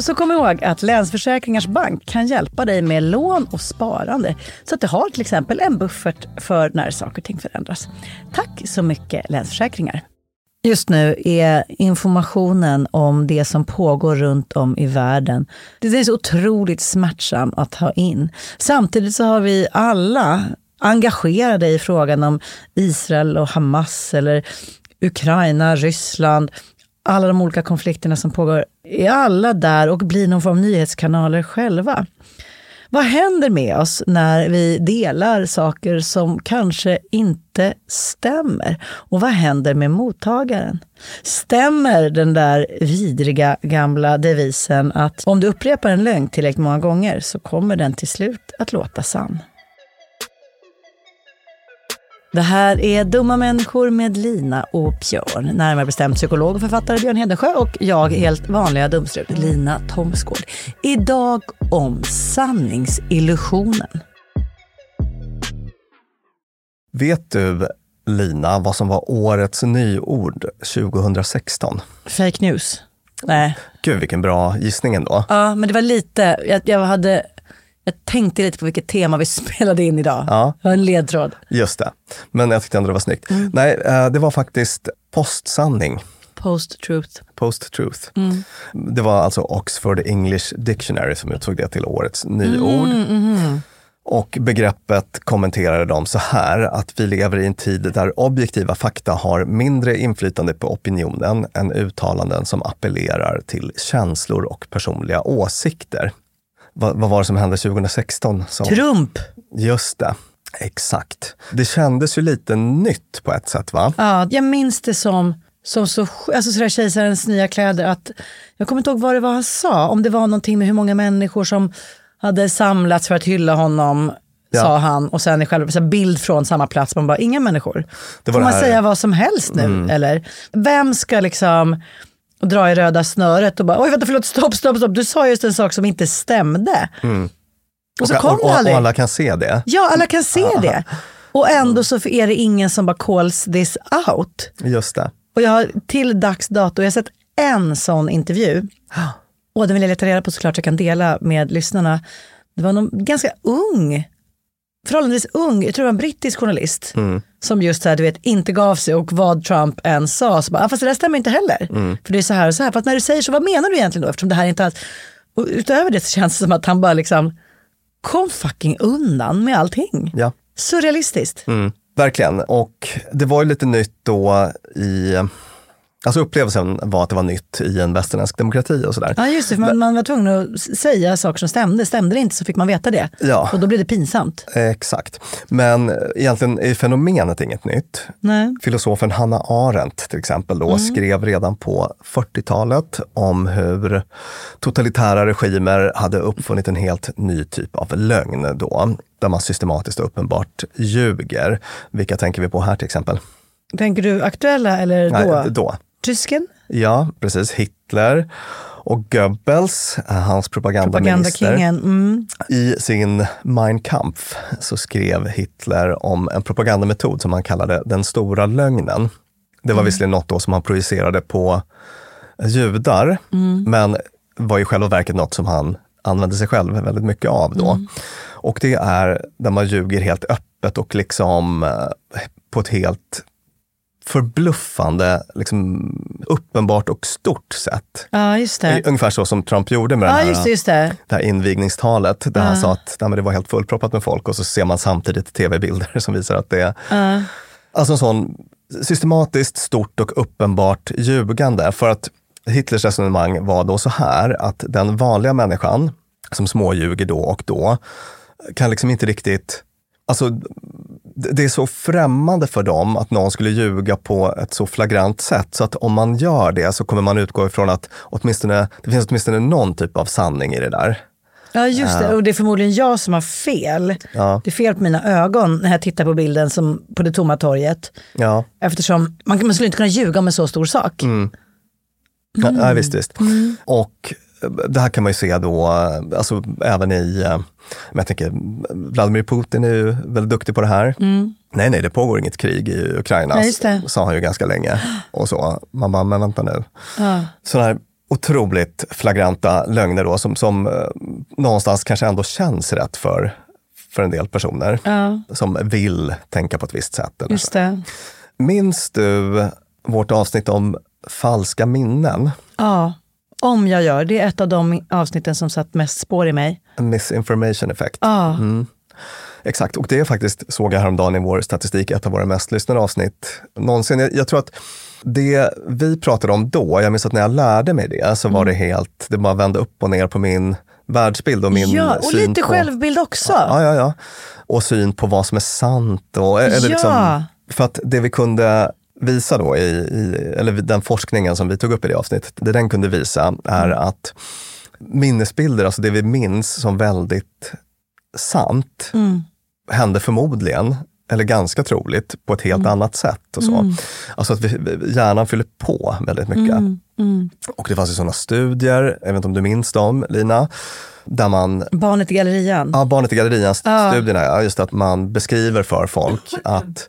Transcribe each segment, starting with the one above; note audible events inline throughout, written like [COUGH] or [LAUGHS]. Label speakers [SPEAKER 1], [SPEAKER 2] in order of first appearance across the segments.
[SPEAKER 1] Så kom ihåg att Länsförsäkringars Bank kan hjälpa dig med lån och sparande. Så att du har till exempel en buffert för när saker och ting förändras. Tack så mycket Länsförsäkringar. Just nu är informationen om det som pågår runt om i världen, det är så otroligt smärtsam att ha in. Samtidigt så har vi alla engagerade i frågan om Israel och Hamas eller Ukraina, Ryssland, alla de olika konflikterna som pågår, är alla där och blir någon form av nyhetskanaler själva. Vad händer med oss när vi delar saker som kanske inte stämmer? Och vad händer med mottagaren? Stämmer den där vidriga gamla devisen att om du upprepar en lögn tillräckligt många gånger så kommer den till slut att låta sann? Det här är Dumma människor med Lina och Björn. Närmare bestämt psykolog och författare Björn Hedensjö och jag, helt vanliga dumstrut, Lina Thomsgård. Idag om sanningsillusionen.
[SPEAKER 2] Vet du, Lina, vad som var årets nyord 2016?
[SPEAKER 1] Fake news. Nej.
[SPEAKER 2] Gud, vilken bra gissning ändå.
[SPEAKER 1] Ja, men det var lite, jag, jag hade, jag tänkte lite på vilket tema vi [LAUGHS] spelade in idag.
[SPEAKER 2] Ja.
[SPEAKER 1] Det var en ledtråd.
[SPEAKER 2] Just det. Men jag tyckte ändå det var snyggt.
[SPEAKER 1] Mm.
[SPEAKER 2] Nej, eh, det var faktiskt postsanning.
[SPEAKER 1] Post-truth.
[SPEAKER 2] Post-truth.
[SPEAKER 1] Mm.
[SPEAKER 2] Det var alltså Oxford English Dictionary som utsåg det till årets nyord.
[SPEAKER 1] Mm, mhm.
[SPEAKER 2] Och begreppet kommenterade de så här, att vi lever i en tid där objektiva fakta har mindre inflytande på opinionen än uttalanden som appellerar till känslor och personliga åsikter. Vad, vad var det som hände 2016? Som,
[SPEAKER 1] Trump.
[SPEAKER 2] just det, exakt. Det kändes ju lite nytt på ett sätt va?
[SPEAKER 1] Ja, jag minns det som, som så, alltså sådär kejsarens nya kläder. Att, jag kommer inte ihåg vad det var han sa. Om det var någonting med hur många människor som hade samlats för att hylla honom,
[SPEAKER 2] Ja.
[SPEAKER 1] sa han. Och sen i själva så bild från samma plats. Man bara, inga människor.
[SPEAKER 2] Det
[SPEAKER 1] Får
[SPEAKER 2] det
[SPEAKER 1] man säga vad som helst nu? Eller? Vem ska liksom dra i röda snöret och bara, oj vänta förlåt, stopp, stopp, stopp. Du sa just en sak som inte stämde. Och så
[SPEAKER 2] och,
[SPEAKER 1] kom
[SPEAKER 2] och, och,
[SPEAKER 1] aldrig.
[SPEAKER 2] och alla kan se det.
[SPEAKER 1] Ja, alla kan se det. Och ändå så är det ingen som bara calls this out.
[SPEAKER 2] Just det.
[SPEAKER 1] Och jag har till dags dato, jag har sett en sån intervju. Och den vill jag leta reda på såklart, jag kan dela med lyssnarna. Det var någon ganska ung, förhållandevis ung, jag tror det var en brittisk journalist. Som just så här, du vet, inte gav sig och vad Trump än sa, så bara, ah, fast det där stämmer inte heller. För det är så här och så här. Fast när du säger så, vad menar du egentligen då? Eftersom det här inte alls... Och utöver det så känns det som att han bara liksom kom fucking undan med allting.
[SPEAKER 2] Ja.
[SPEAKER 1] Surrealistiskt.
[SPEAKER 2] Mm, verkligen. Och det var ju lite nytt då i... Alltså upplevelsen var att det var nytt i en västerländsk demokrati och sådär.
[SPEAKER 1] Ja just det, för man, man var tvungen att säga saker som stämde. Stämde det inte så fick man veta det.
[SPEAKER 2] Ja.
[SPEAKER 1] Och då blev det pinsamt.
[SPEAKER 2] Exakt. Men eh, egentligen är fenomenet inget nytt.
[SPEAKER 1] Nej.
[SPEAKER 2] Filosofen Hanna Arendt till exempel då skrev redan på 40-talet om hur totalitära regimer hade uppfunnit en helt ny typ av lögn då, där man systematiskt och uppenbart ljuger. Vilka tänker vi på här till exempel?
[SPEAKER 1] Tänker du aktuella eller då?
[SPEAKER 2] Nej, då.
[SPEAKER 1] Tysken?
[SPEAKER 2] Ja, precis. Hitler och Goebbels, eh, hans propagandaminister.
[SPEAKER 1] Mm.
[SPEAKER 2] I sin Mein Kampf så skrev Hitler om en propagandametod som han kallade den stora lögnen. Det var visserligen något då som han projicerade på judar, men var i själva verket något som han använde sig själv väldigt mycket av då. Och det är där man ljuger helt öppet och liksom eh, på ett helt förbluffande, liksom, uppenbart och stort sätt.
[SPEAKER 1] Ja, just det.
[SPEAKER 2] Ungefär så som Trump gjorde med den
[SPEAKER 1] Ja,
[SPEAKER 2] här
[SPEAKER 1] just det. Just det.
[SPEAKER 2] det här invigningstalet där han sa att nej, det var helt fullproppat med folk och så ser man samtidigt tv-bilder som visar att det är
[SPEAKER 1] Ja.
[SPEAKER 2] alltså en sån systematiskt stort och uppenbart ljugande. För att Hitlers resonemang var då så här att den vanliga människan som småljuger då och då kan liksom inte riktigt Alltså, det är så främmande för dem att någon skulle ljuga på ett så flagrant sätt. Så att om man gör det så kommer man utgå ifrån att åtminstone, det finns åtminstone någon typ av sanning i det där.
[SPEAKER 1] Ja, just det. Och det är förmodligen jag som har fel.
[SPEAKER 2] Ja.
[SPEAKER 1] Det är fel på mina ögon när jag tittar på bilden som på det tomma torget.
[SPEAKER 2] Ja,
[SPEAKER 1] Eftersom man, man skulle inte kunna ljuga om en så stor sak.
[SPEAKER 2] Mm. ja, ja visst, visst. Och eh, det här kan man ju se då, alltså även i, eh, men jag tänker, Vladimir Putin är ju väldigt duktig på det här. Nej, nej, det pågår inget krig i Ukraina,
[SPEAKER 1] Nej,
[SPEAKER 2] sa han ju ganska länge. Och så, man bara, men vänta nu.
[SPEAKER 1] Ja.
[SPEAKER 2] Sådana här otroligt flagranta lögner då, som, som eh, någonstans kanske ändå känns rätt för, för en del personer.
[SPEAKER 1] Ja,
[SPEAKER 2] Som vill tänka på ett visst sätt. Eller
[SPEAKER 1] just det.
[SPEAKER 2] Minns du vårt avsnitt om falska minnen?
[SPEAKER 1] Ja, om jag gör. Det är ett av de avsnitten som satt mest spår i mig.
[SPEAKER 2] A misinformation effect.
[SPEAKER 1] Ja,
[SPEAKER 2] Exakt, och det är faktiskt, såg jag häromdagen i vår statistik, ett av våra mest lyssnade avsnitt någonsin. Jag, jag tror att det vi pratade om då, jag minns att när jag lärde mig det så var det helt, det bara vände upp och ner på min världsbild och min
[SPEAKER 1] ja och lite
[SPEAKER 2] på,
[SPEAKER 1] självbild också.
[SPEAKER 2] Ja, ja, ja. Och syn på vad som är sant. Och, eller
[SPEAKER 1] Ja.
[SPEAKER 2] liksom, för att det vi kunde visa då, i, i, eller den forskningen som vi tog upp i det avsnittet, det den kunde visa är
[SPEAKER 1] Mm.
[SPEAKER 2] att minnesbilder, alltså det vi minns som väldigt sant,
[SPEAKER 1] Mm.
[SPEAKER 2] hände förmodligen eller ganska troligt, på ett helt
[SPEAKER 1] Mm.
[SPEAKER 2] annat sätt. och så. Alltså att vi, hjärnan fyller på väldigt mycket.
[SPEAKER 1] Mm.
[SPEAKER 2] Och det fanns ju sådana studier, jag vet inte om du minns dem Lina, där man
[SPEAKER 1] Barnet i gallerian.
[SPEAKER 2] Ja, Barnet i gallerian
[SPEAKER 1] Ja.
[SPEAKER 2] studierna, ja, just att man beskriver för folk att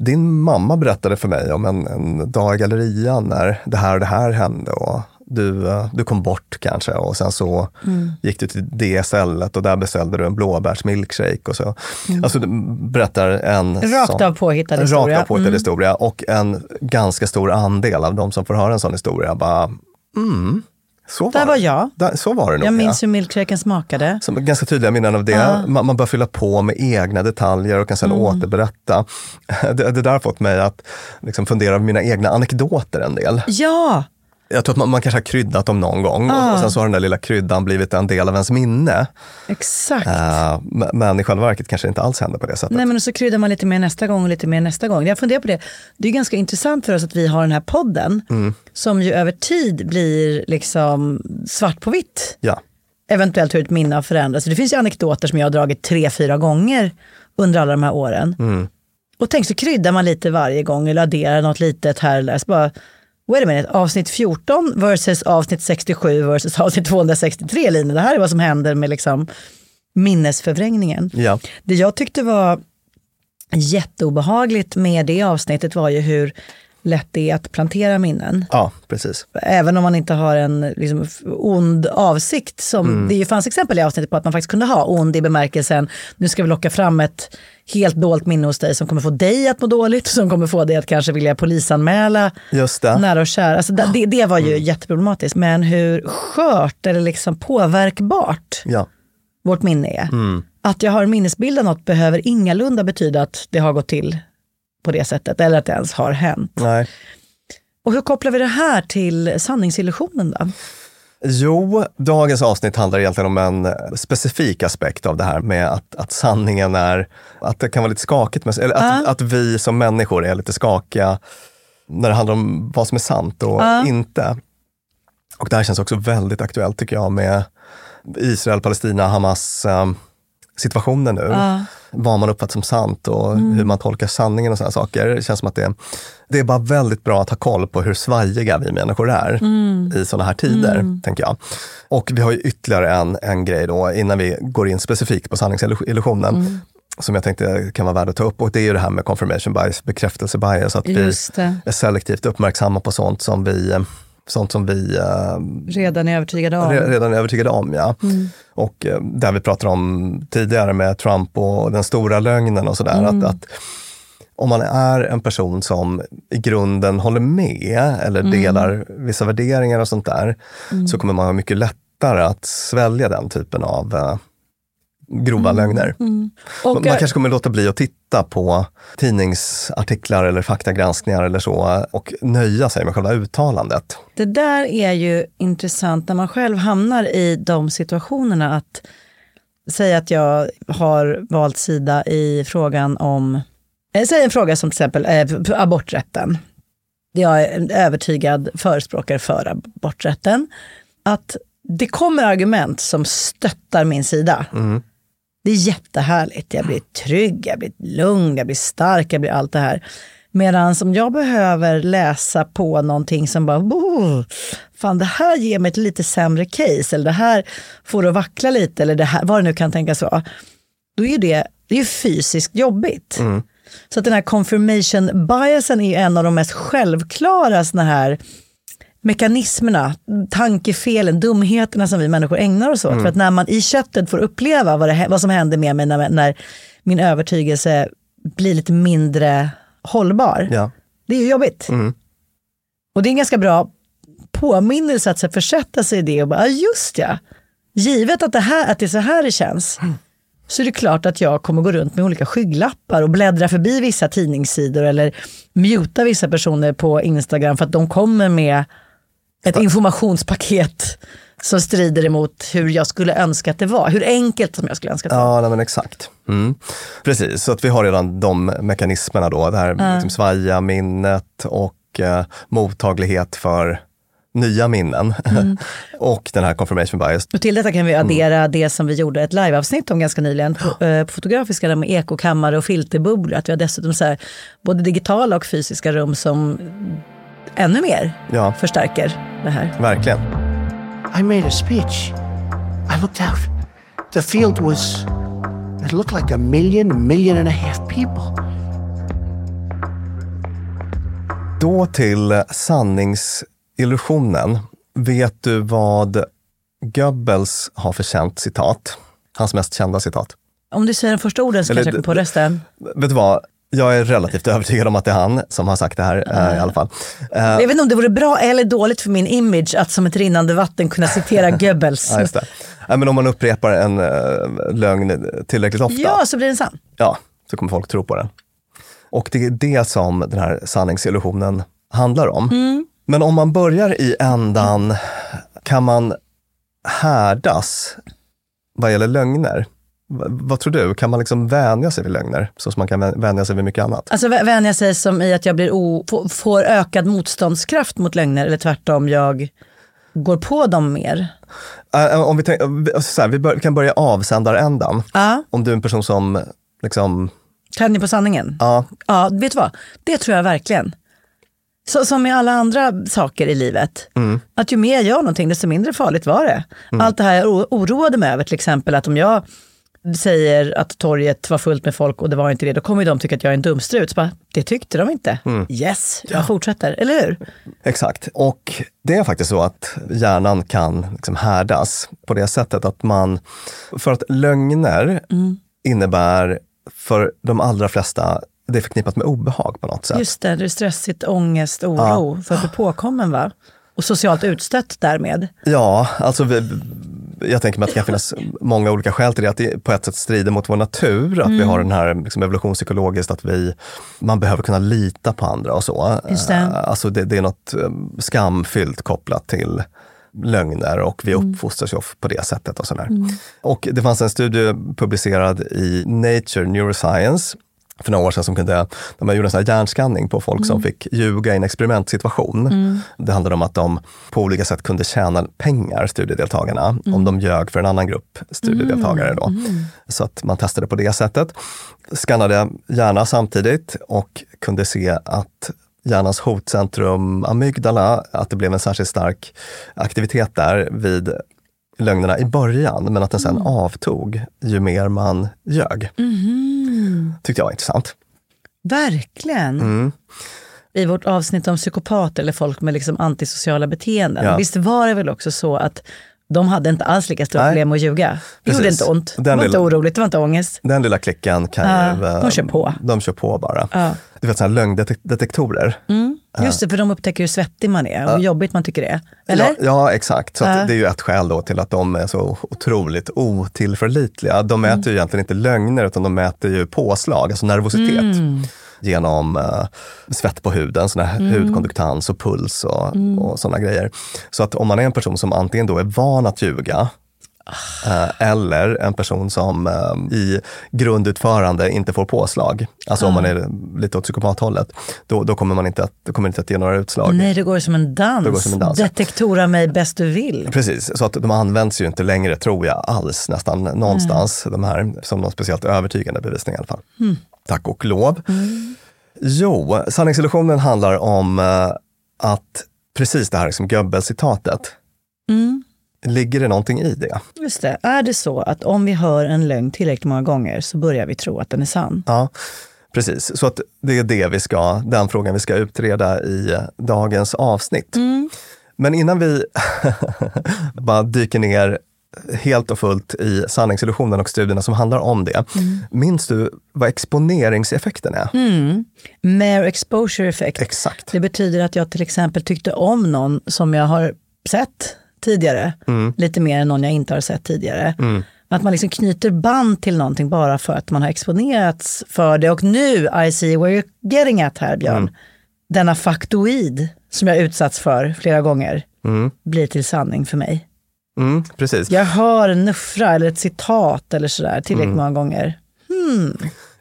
[SPEAKER 2] din mamma berättade för mig om en, en dag i gallerian när det här och det här hände och du, eh, du kom bort kanske och sen så
[SPEAKER 1] Mm.
[SPEAKER 2] gick du till det stället och där beställde du en blåbärsmilkshake och så. Alltså du berättar en
[SPEAKER 1] Mm. Rakt
[SPEAKER 2] sån-
[SPEAKER 1] av påhittad
[SPEAKER 2] en
[SPEAKER 1] historia.
[SPEAKER 2] Rakt av påhittad
[SPEAKER 1] Mm.
[SPEAKER 2] historia och en ganska stor andel av de som får höra en sån historia bara, mm, så
[SPEAKER 1] Där
[SPEAKER 2] var
[SPEAKER 1] var
[SPEAKER 2] det.
[SPEAKER 1] jag.
[SPEAKER 2] Där, så var det nog.
[SPEAKER 1] Jag
[SPEAKER 2] ja.
[SPEAKER 1] minns hur milkshaken smakade.
[SPEAKER 2] Som ganska tydliga minnen av det.
[SPEAKER 1] Ja.
[SPEAKER 2] Man, man bör fylla på med egna detaljer och kan sedan
[SPEAKER 1] Mm.
[SPEAKER 2] återberätta. [LAUGHS] Det, det där har fått mig att liksom fundera över mina egna anekdoter en del.
[SPEAKER 1] Ja!
[SPEAKER 2] Jag tror att man, man kanske har kryddat dem någon gång
[SPEAKER 1] Ah.
[SPEAKER 2] och sen så har den där lilla kryddan blivit en del av ens minne.
[SPEAKER 1] Exakt.
[SPEAKER 2] M- men i själva verket kanske det inte alls händer på det sättet.
[SPEAKER 1] Nej men så kryddar man lite mer nästa gång och lite mer nästa gång. Jag funderar på det. Det är ganska intressant för oss att vi har den här podden
[SPEAKER 2] Mm.
[SPEAKER 1] som ju över tid blir liksom svart på vitt.
[SPEAKER 2] Ja.
[SPEAKER 1] Eventuellt hur ett minne har förändrats. Det finns ju anekdoter som jag har dragit tre, fyra gånger under alla de här åren.
[SPEAKER 2] Mm.
[SPEAKER 1] Och tänk så kryddar man lite varje gång eller adderar något litet här eller där. Så bara, wait a minute, avsnitt 14 versus avsnitt 67 versus avsnitt 263 Lina. Det här är vad som händer med liksom minnesförvrängningen.
[SPEAKER 2] Ja.
[SPEAKER 1] Det jag tyckte var jätteobehagligt med det avsnittet var ju hur lätt det är att plantera minnen.
[SPEAKER 2] ja, precis.
[SPEAKER 1] Även om man inte har en liksom, ond avsikt. Som,
[SPEAKER 2] Mm.
[SPEAKER 1] Det fanns exempel i avsnittet på att man faktiskt kunde ha ond i bemärkelsen nu ska vi locka fram ett helt dolt minne hos dig som kommer få dig att må dåligt, som kommer få dig att kanske vilja polisanmäla
[SPEAKER 2] Just det.
[SPEAKER 1] nära och kära. Alltså, det, det- var ju jätteproblematiskt. Men hur skört eller liksom påverkbart
[SPEAKER 2] Ja.
[SPEAKER 1] vårt minne är.
[SPEAKER 2] Mm.
[SPEAKER 1] Att jag har en minnesbild av något behöver ingalunda betyda att det har gått till på det sättet eller att det ens har hänt.
[SPEAKER 2] Nej.
[SPEAKER 1] Och hur kopplar vi det här till sanningsillusionen då?
[SPEAKER 2] Jo, dagens avsnitt handlar egentligen om en specifik aspekt av det här med att, att sanningen är, att det kan vara lite skakigt, med, eller att,
[SPEAKER 1] Ja.
[SPEAKER 2] att vi som människor är lite skakiga när det handlar om vad som är sant och
[SPEAKER 1] Ja.
[SPEAKER 2] inte. Och det här känns också väldigt aktuellt tycker jag med Israel, Palestina, Hamas eh, situationen nu.
[SPEAKER 1] Ja.
[SPEAKER 2] Vad man uppfattar som sant och
[SPEAKER 1] Mm.
[SPEAKER 2] hur man tolkar sanningen och sådana saker. Det känns som att det, det är bara väldigt bra att ha koll på hur svajiga vi människor är
[SPEAKER 1] Mm.
[SPEAKER 2] i sådana här tider, tänker jag. Och vi har ju ytterligare en, en grej då, innan vi går in specifikt på sanningsillusionen,
[SPEAKER 1] Mm.
[SPEAKER 2] som jag tänkte kan vara värd att ta upp. Och det är ju det här med confirmation bias, bekräftelse bias, att vi är selektivt uppmärksamma på sånt som vi, sånt som vi eh,
[SPEAKER 1] Redan är övertygad om.
[SPEAKER 2] re- redan är övertygade om. Ja. Och eh, där vi pratade om tidigare med Trump och den stora lögnen och sådär. Att, att om man är en person som i grunden håller med eller delar vissa värderingar och sånt där, så kommer man ha mycket lättare att svälja den typen av eh, grova lögner.
[SPEAKER 1] Och,
[SPEAKER 2] Man, man
[SPEAKER 1] eh,
[SPEAKER 2] kanske kommer låta bli att titta på tidningsartiklar eller faktagranskningar eller så och nöja sig med själva uttalandet.
[SPEAKER 1] Det där är ju intressant när man själv hamnar i de situationerna. att Säga att jag har valt sida i frågan om, eh, säg en fråga som till exempel eh, aborträtten. Jag är en övertygad förespråkare för aborträtten. Att det kommer argument som stöttar min sida.
[SPEAKER 2] Mm.
[SPEAKER 1] Det är jättehärligt. Jag blir trygg, jag blir lugn, jag blir stark, jag blir allt det här. Medan om jag behöver läsa på någonting som bara, oh, fan det här ger mig ett lite sämre case, eller det här får att vackla lite, eller det här, vad det nu kan tänkas vara. Då är det, det är fysiskt jobbigt. Så att den här confirmation biasen är en av de mest självklara såna här mekanismerna, tankefelen, dumheterna som vi människor ägnar oss åt. För att när man i köttet får uppleva vad, det, vad som händer med mig när, när min övertygelse blir lite mindre hållbar.
[SPEAKER 2] Ja.
[SPEAKER 1] Det är ju jobbigt. Och det är en ganska bra påminnelse att så försätta sig i det och bara, ja just ja. Givet att det, här, att det är så här det känns, så är det klart att jag kommer gå runt med olika skygglappar och bläddra förbi vissa tidningssidor eller muta vissa personer på Instagram för att de kommer med ett informationspaket som strider emot hur jag skulle önska att det var. Hur enkelt som jag skulle önska att det var.
[SPEAKER 2] Ja, nej, men exakt. Mm. Precis, så att vi har redan de mekanismerna då, det här liksom svaja minnet och eh, mottaglighet för nya minnen [LAUGHS] och den här confirmation bias.
[SPEAKER 1] Och till detta kan vi addera det som vi gjorde ett liveavsnitt om ganska nyligen på, eh, på Fotografiska där med ekokammare och filterbubblor. Att vi har dessutom så här, både digitala och fysiska rum som ännu mer
[SPEAKER 2] Ja,
[SPEAKER 1] förstärker det här.
[SPEAKER 2] verkligen.
[SPEAKER 3] I made a speech. I looked out. The field was, it looked like a million, million and a half people.
[SPEAKER 2] Då till sanningsillusionen. Vet du vad Goebbels har för känt citat? Hans mest kända citat.
[SPEAKER 1] Om du säger de första orden så
[SPEAKER 2] Eller
[SPEAKER 1] kanske jag kommer på resten.
[SPEAKER 2] Vet du vad? Jag är relativt [LAUGHS] övertygad om att det är han som har sagt det här eh, i alla fall.
[SPEAKER 1] Jag vet inte om det vore bra eller dåligt för min image att som ett rinnande vatten kunna citera [LAUGHS] Goebbels.
[SPEAKER 2] ja. Nej, men om man upprepar en eh, lögn tillräckligt ofta,
[SPEAKER 1] Ja, så blir den sann.
[SPEAKER 2] ja, så kommer folk tro på den. Och det är det som den här sanningsillusionen handlar om. Men om man börjar i ändan, kan man härdas vad gäller lögner? Vad tror du? Kan man liksom vänja sig vid lögner så som man kan vä- vänja sig vid mycket annat?
[SPEAKER 1] Alltså vä- vänja sig som i att jag blir o- få- får ökad motståndskraft mot lögner eller tvärtom jag går på dem mer.
[SPEAKER 2] Äh, om vi, tänk, vi- så här, vi, bör, vi kan börja avsändarändan.
[SPEAKER 1] Ja,
[SPEAKER 2] Om du är en person som liksom,
[SPEAKER 1] tänder på sanningen.
[SPEAKER 2] ja,
[SPEAKER 1] Ja, vet du vad? Det tror jag verkligen. Så, som med alla andra saker i livet.
[SPEAKER 2] Mm.
[SPEAKER 1] Att ju mer jag gör någonting, desto mindre farligt var det. Allt det här jag oroade mig över, till exempel att om jag säger att torget var fullt med folk och det var inte det, då kommer ju de tycka att jag är en dumstrut. Så bara, det tyckte de inte.
[SPEAKER 2] Mm.
[SPEAKER 1] Yes, jag fortsätter, eller hur?
[SPEAKER 2] Exakt. Och det är faktiskt så att hjärnan kan liksom härdas på det sättet att man, för att lögner innebär för de allra flesta, det är förknippat med obehag på något sätt.
[SPEAKER 1] Just det, det är stressigt, ångest, oro för att bli påkommen va? Och socialt utstött därmed.
[SPEAKER 2] Ja, alltså vi, jag tänker mig att det kan finnas många olika skäl till det. Att det på ett sätt strider mot vår natur. Att vi
[SPEAKER 1] Mm.
[SPEAKER 2] har den här liksom evolutionspsykologiskt, att vi, man behöver kunna lita på andra och så.
[SPEAKER 1] Just det.
[SPEAKER 2] Eh, Alltså det, det är något eh, skamfyllt kopplat till lögner och vi
[SPEAKER 1] Mm.
[SPEAKER 2] uppfostras ju på det sättet. Och, sådär. och det fanns en studie publicerad i Nature Neuroscience för några år sedan som kunde, man gjorde en sån hjärnskanning på folk
[SPEAKER 1] Mm.
[SPEAKER 2] som fick ljuga i en experimentsituation. Det handlade om att de på olika sätt kunde tjäna pengar, studiedeltagarna,
[SPEAKER 1] Mm.
[SPEAKER 2] om de ljög för en annan grupp studiedeltagare. Då. Så att man testade på det sättet. Skannade hjärna samtidigt och kunde se att hjärnans hotcentrum amygdala, att det blev en särskilt stark aktivitet där vid lögnerna i början, men att den sen avtog ju mer man ljög. Tyckte jag var intressant.
[SPEAKER 1] Verkligen.
[SPEAKER 2] Mm.
[SPEAKER 1] I vårt avsnitt om psykopater eller folk med liksom antisociala beteenden.
[SPEAKER 2] Ja.
[SPEAKER 1] Visst var det väl också så att de hade inte alls lika stora problem att ljuga? Det gjorde inte ont. Det var inte
[SPEAKER 2] lilla-
[SPEAKER 1] oroligt, det var inte ångest.
[SPEAKER 2] Den lilla klicken kan
[SPEAKER 1] Ja,
[SPEAKER 2] ju... eh,
[SPEAKER 1] de kör på.
[SPEAKER 2] De kör på bara.
[SPEAKER 1] Ja.
[SPEAKER 2] Du vet sådana här lögndetektorer.
[SPEAKER 1] Just det, för de upptäcker hur svettig man är och hur jobbigt man tycker det är. Eller?
[SPEAKER 2] Ja, ja, exakt. Så det är ju ett skäl då till att de är så otroligt otillförlitliga. De
[SPEAKER 1] Mm.
[SPEAKER 2] mäter ju egentligen inte lögner, utan de mäter ju påslag, alltså nervositet.
[SPEAKER 1] Mm.
[SPEAKER 2] Genom eh, svett på huden, sån här
[SPEAKER 1] Mm.
[SPEAKER 2] hudkonduktans och puls och, och sådana grejer. Så att om man är en person som antingen då är van att ljuga, eller en person som eh, i grundutförande inte får påslag, alltså om man är lite åt psykopathållet, då, då kommer man inte att, då kommer inte att ge några utslag.
[SPEAKER 1] Nej, det går som en dans.
[SPEAKER 2] Det går som en dans.
[SPEAKER 1] Detektora mig bäst du vill.
[SPEAKER 2] Precis, så att de används ju inte längre, tror jag, alls nästan någonstans, de här, som någon speciellt övertygande bevisning i alla fall. Tack och lov. Jo, sanningsillusionen handlar om eh, att precis det här som Goebbels-citatet, ligger det någonting i det?
[SPEAKER 1] Just det. Är det så att om vi hör en lögn tillräckligt många gånger så börjar vi tro att den är sann?
[SPEAKER 2] Ja, precis. Så att det är det vi ska, den frågan vi ska utreda i dagens avsnitt. Men innan vi [LAUGHS] bara dyker ner helt och fullt i sanningsillusionen och studierna som handlar om det. Minns du vad exponeringseffekten är?
[SPEAKER 1] Mere exposure effect.
[SPEAKER 2] Exakt.
[SPEAKER 1] Det betyder att jag till exempel tyckte om någon som jag har sett tidigare, lite mer än någon jag inte har sett tidigare. Att man liksom knyter band till någonting bara för att man har exponerats för det. Och nu, I see where you're getting at här Björn, denna faktoid som jag utsatts för flera gånger blir till sanning för mig.
[SPEAKER 2] Mm, precis.
[SPEAKER 1] Jag hör en nuffra eller ett citat eller sådär tillräckligt många gånger.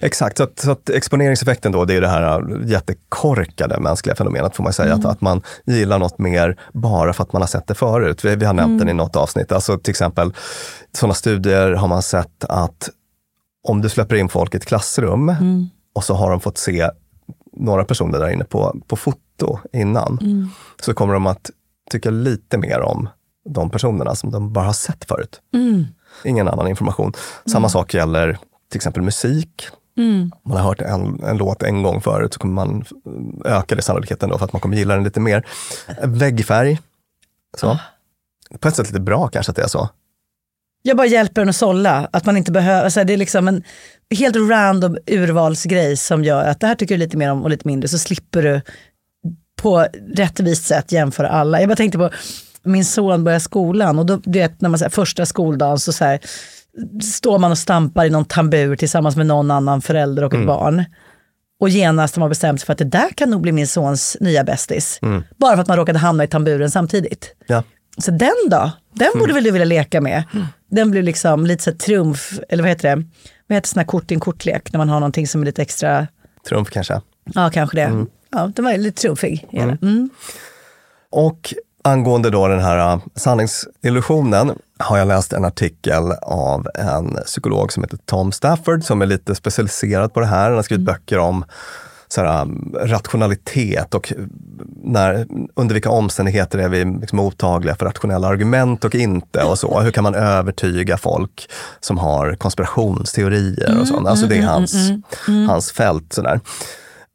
[SPEAKER 2] Exakt, så att, så att exponeringseffekten då, det är det här jättekorkade mänskliga fenomenet får man säga. Att, att man gillar något mer bara för att man har sett det förut. Vi, vi har nämnt den i något avsnitt. Alltså till exempel, sådana studier har man sett att om du släpper in folk i ett klassrum och så har de fått se några personer där inne på, på foto innan, så kommer de att tycka lite mer om de personerna som de bara har sett förut. Ingen annan information. Samma sak gäller till exempel musik. Om man har hört en, en låt en gång förut så kommer man öka det sannolikheten då för att man kommer gilla den lite mer. Väggfärg. Så. På ett sätt lite bra kanske att det är så.
[SPEAKER 1] Jag bara hjälper en att sålla. Att man inte behöver, alltså det är liksom en helt random urvalsgrej som gör att det här tycker du lite mer om och lite mindre så slipper du på rättvist sätt jämföra alla. Jag bara tänkte på min son börjar skolan och då, du vet, när man säger första skoldagen så, så här, står man och stampar i någon tambur tillsammans med någon annan förälder och ett barn. Och genast har man bestämt sig för att det där kan nog bli min sons nya bästis. Bara för att man råkade hamna i tamburen samtidigt.
[SPEAKER 2] Ja.
[SPEAKER 1] Så den då? Den borde väl du vilja leka med? Den blir liksom lite så trumf, eller vad heter det? Vad heter här kort i en kortlek när man har någonting som är lite extra,
[SPEAKER 2] Trumf kanske.
[SPEAKER 1] ja kanske det. Ja, den var lite trumfig. Mm. Mm.
[SPEAKER 2] Och angående då den här uh, sanningsillusionen har jag läst en artikel av en psykolog som heter Tom Stafford som är lite specialiserad på det här. Han har skrivit böcker om så här, um, rationalitet och när, under vilka omständigheter är vi liksom mottagliga för rationella argument och inte och så. [LAUGHS] Hur kan man övertyga folk som har konspirationsteorier och sånt. Alltså det är hans, hans fält. Sådär.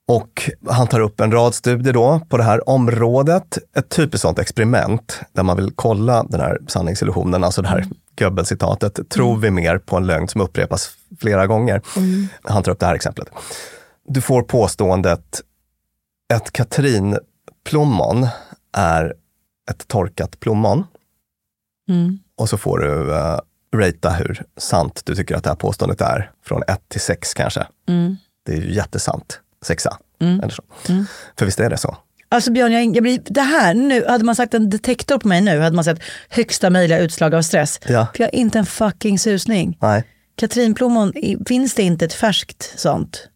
[SPEAKER 2] Och han tar upp en rad studier då på det här området. Ett typiskt sånt experiment där man vill kolla den här sanningsillusionen, alltså det här Goebbels-citatet. Tror vi mer på en lögn som upprepas flera gånger? Han tar upp det här exemplet. Du får påståendet ett katrinplommon är ett torkat plommon. Och så får du uh, ratea hur sant du tycker att det här påståendet är. Från 1 till 6 kanske. Det är ju jättesant. Sexa. Eller så. För visst är det så?
[SPEAKER 1] Alltså Björn, jag, jag blir, det här nu, hade man sagt en detektor på mig nu hade man sett högsta möjliga utslag av stress.
[SPEAKER 2] Ja.
[SPEAKER 1] För jag har inte en fucking susning.
[SPEAKER 2] Nej.
[SPEAKER 1] Katrinplommon, finns det inte ett färskt sånt?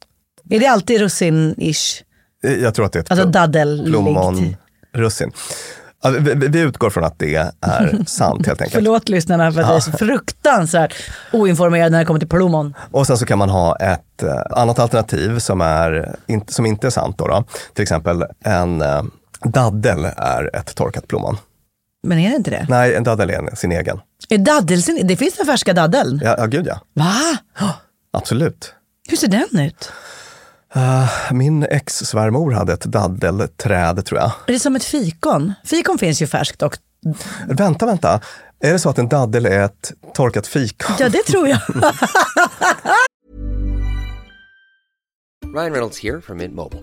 [SPEAKER 1] Är det alltid russin-ish?
[SPEAKER 2] Jag tror att det är ett
[SPEAKER 1] Alltså
[SPEAKER 2] plom-
[SPEAKER 1] daddellikt?
[SPEAKER 2] plommonrussin. Ja, vi, vi utgår från att det är [LAUGHS] sant helt enkelt.
[SPEAKER 1] Förlåt lyssnarna för att jag är så fruktansvärt oinformerad när det kommer till plommon.
[SPEAKER 2] Och sen så kan man ha ett eh, annat alternativ som, är, som inte är sant. Då, då. Till exempel en eh, daddel är ett torkat plommon.
[SPEAKER 1] Men är det inte det?
[SPEAKER 2] Nej, en daddel är sin egen.
[SPEAKER 1] Är daddel, sin- det finns den färska daddeln?
[SPEAKER 2] Ja, ja gud ja.
[SPEAKER 1] Va?
[SPEAKER 2] Absolut.
[SPEAKER 1] Hur ser den ut?
[SPEAKER 2] Eh, min ex-svärmor hade ett daddelträd tror jag.
[SPEAKER 1] Är det som ett fikon? Fikon finns ju färskt och
[SPEAKER 2] Vänta, vänta. Är det så att en daddel är ett torkat fikon?
[SPEAKER 1] ja det tror jag. [LAUGHS]
[SPEAKER 4] Ryan Reynolds here from Mint Mobile.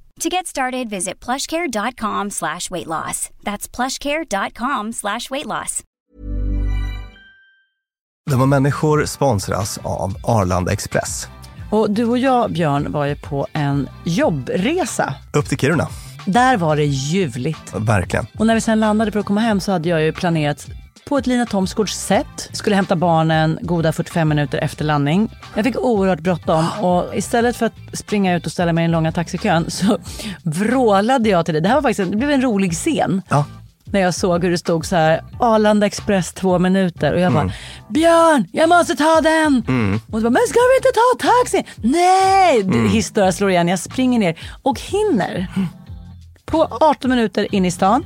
[SPEAKER 5] To get started, visit plushcare.com slash weight loss. That's plushcare.com slash weight loss.
[SPEAKER 2] De var människor sponsras av Arlanda Express.
[SPEAKER 1] Och du och jag, Björn, var ju på en jobbresa.
[SPEAKER 2] Upp till Kiruna.
[SPEAKER 1] Där var det ljuvligt.
[SPEAKER 2] Verkligen.
[SPEAKER 1] Och när vi sen landade för att komma hem så hade jag ju planerat på ett Lina Thomsgårds sätt. Skulle hämta barnen goda 45 minuter efter landning. Jag fick oerhört bråttom och istället för att springa ut och ställa mig i den långa taxikön så [LAUGHS] vrålade jag till dig. Det här var faktiskt en, det blev en rolig scen.
[SPEAKER 2] Ja.
[SPEAKER 1] När jag såg hur det stod så här Arlanda Express två minuter och jag bara Björn, jag måste ta den! Och så bara, men ska vi inte ta taxi? Nej! Mm. Historia slår igen, jag springer ner och hinner på 18 minuter in i stan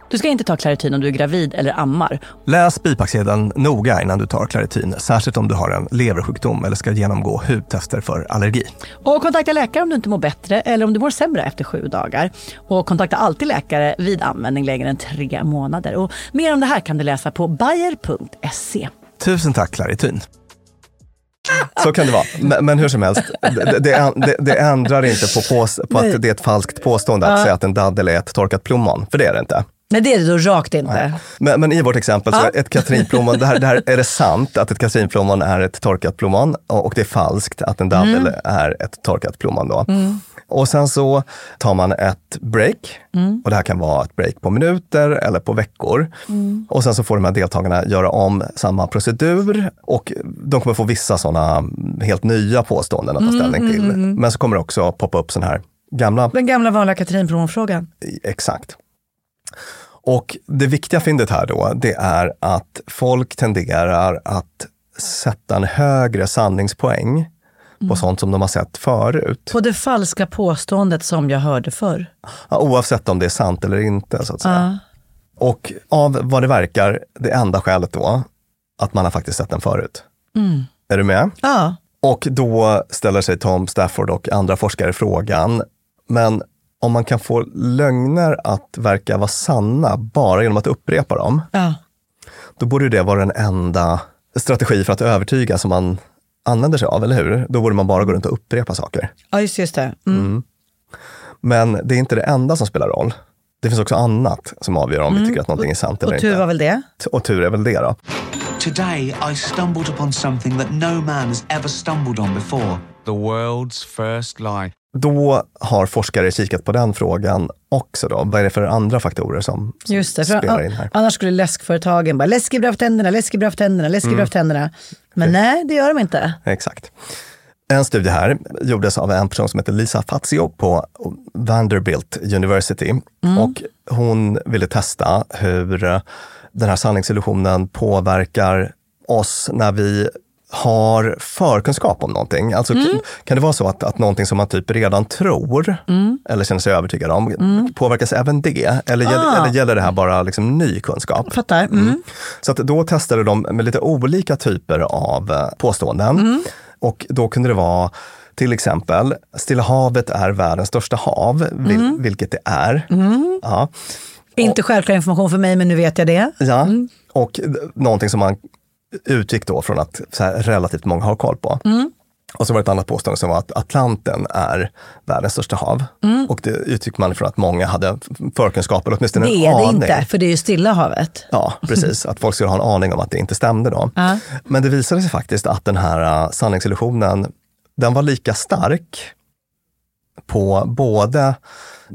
[SPEAKER 1] Du ska inte ta Clarityn om du är gravid eller ammar.
[SPEAKER 2] Läs bipacksedeln noga innan du tar Claritin, särskilt om du har en leversjukdom eller ska genomgå hudtester för allergi.
[SPEAKER 1] Och kontakta läkare om du inte mår bättre eller om du mår sämre efter sju dagar. Och kontakta alltid läkare vid användning längre än tre månader. Och mer om det här kan du läsa på bayer.se.
[SPEAKER 2] Tusen tack Claritin. Så kan det vara. Men, men hur som helst, det, det, det, ändrar inte på, på att det är ett falskt påstående att säga att en daddel är ett torkat plommon, för det är det inte.
[SPEAKER 1] Nej, det är det då rakt inte.
[SPEAKER 2] Men, men i vårt exempel, så ett katrinplommon, det här, det här är det sant att ett katrinplommon är ett torkat plommon och, det är falskt att en daddel
[SPEAKER 1] Mm.
[SPEAKER 2] är ett torkat plommon. Då. Och sen så tar man ett break
[SPEAKER 1] Mm.
[SPEAKER 2] och det här kan vara ett break på minuter eller på veckor.
[SPEAKER 1] Mm.
[SPEAKER 2] Och sen så får de här deltagarna göra om samma procedur och de kommer få vissa sådana helt nya påståenden
[SPEAKER 1] Mm,
[SPEAKER 2] att ta ställning till. Men så kommer det också poppa upp sådana här gamla
[SPEAKER 1] Den gamla vanliga Katrinplommon-frågan.
[SPEAKER 2] Exakt. Och det viktiga fyndet här då, det är att folk tenderar att sätta en högre sanningspoäng på sånt som de har sett förut.
[SPEAKER 1] På det falska påståendet som jag hörde förr.
[SPEAKER 2] Ja, oavsett om det är sant eller inte. så att säga. Och av vad det verkar, det enda skälet då, att man har faktiskt sett den förut. Är du med?
[SPEAKER 1] Ja.
[SPEAKER 2] Och då ställer sig Tom Stafford och andra forskare frågan, men om man kan få lögner att verka vara sanna bara genom att upprepa dem,
[SPEAKER 1] ja.
[SPEAKER 2] då borde det vara den enda strategi för att övertyga som man använder sig av, eller hur? Då borde man bara gå runt och upprepa saker.
[SPEAKER 1] Ja, just, just det. Mm.
[SPEAKER 2] Men det är inte det enda som spelar roll. Det finns också annat som avgör om vi tycker att någonting är sant eller
[SPEAKER 1] Mm. Och tur
[SPEAKER 2] inte.
[SPEAKER 1] var väl det.
[SPEAKER 2] Och tur är väl det då.
[SPEAKER 6] Today, I stumbled upon something that no man has ever stumbled on before. The world's first lie.
[SPEAKER 2] Då har forskare kikat på den frågan också. Då. Vad är det för andra faktorer som, som
[SPEAKER 1] Just det,
[SPEAKER 2] spelar in här?
[SPEAKER 1] annars skulle läskföretagen bara läskig bra för tänderna, läskig bra för tänderna, läskig bra för tänderna. Men nej, det gör de inte.
[SPEAKER 2] Exakt. En studie här gjordes av en person som heter Lisa Fazio på Vanderbilt University. Och hon ville testa hur den här sanningsillusionen påverkar oss när vi har förkunskap om någonting. Alltså,
[SPEAKER 1] Mm.
[SPEAKER 2] kan, det vara så att, att någonting som man typ redan tror
[SPEAKER 1] Mm.
[SPEAKER 2] eller känner sig övertygad om, påverkas även det? Eller,
[SPEAKER 1] Ah.
[SPEAKER 2] eller gäller det här bara liksom ny kunskap?
[SPEAKER 1] Fattar. Mm.
[SPEAKER 2] Så att då testade de med lite olika typer av eh, påståenden.
[SPEAKER 1] Mm.
[SPEAKER 2] Och då kunde det vara till exempel, Stilla havet är världens största hav, vil,
[SPEAKER 1] Mm.
[SPEAKER 2] vilket det är. Ja.
[SPEAKER 1] Inte självklar information för mig, men nu vet jag det.
[SPEAKER 2] Ja, och någonting som man utgick då från att relativt många har koll på. Och så var det ett annat påstående som var att Atlanten är världens största hav. Och det utgick man ifrån att många hade förkunskap eller åtminstone
[SPEAKER 1] Det
[SPEAKER 2] en
[SPEAKER 1] är det
[SPEAKER 2] aning.
[SPEAKER 1] inte, för det är ju Stilla havet.
[SPEAKER 2] Ja, precis. [LAUGHS] Att folk skulle ha en aning om att det inte stämde då.
[SPEAKER 1] Ja.
[SPEAKER 2] Men det visade sig faktiskt att den här uh, sanningsillusionen, den var lika stark på både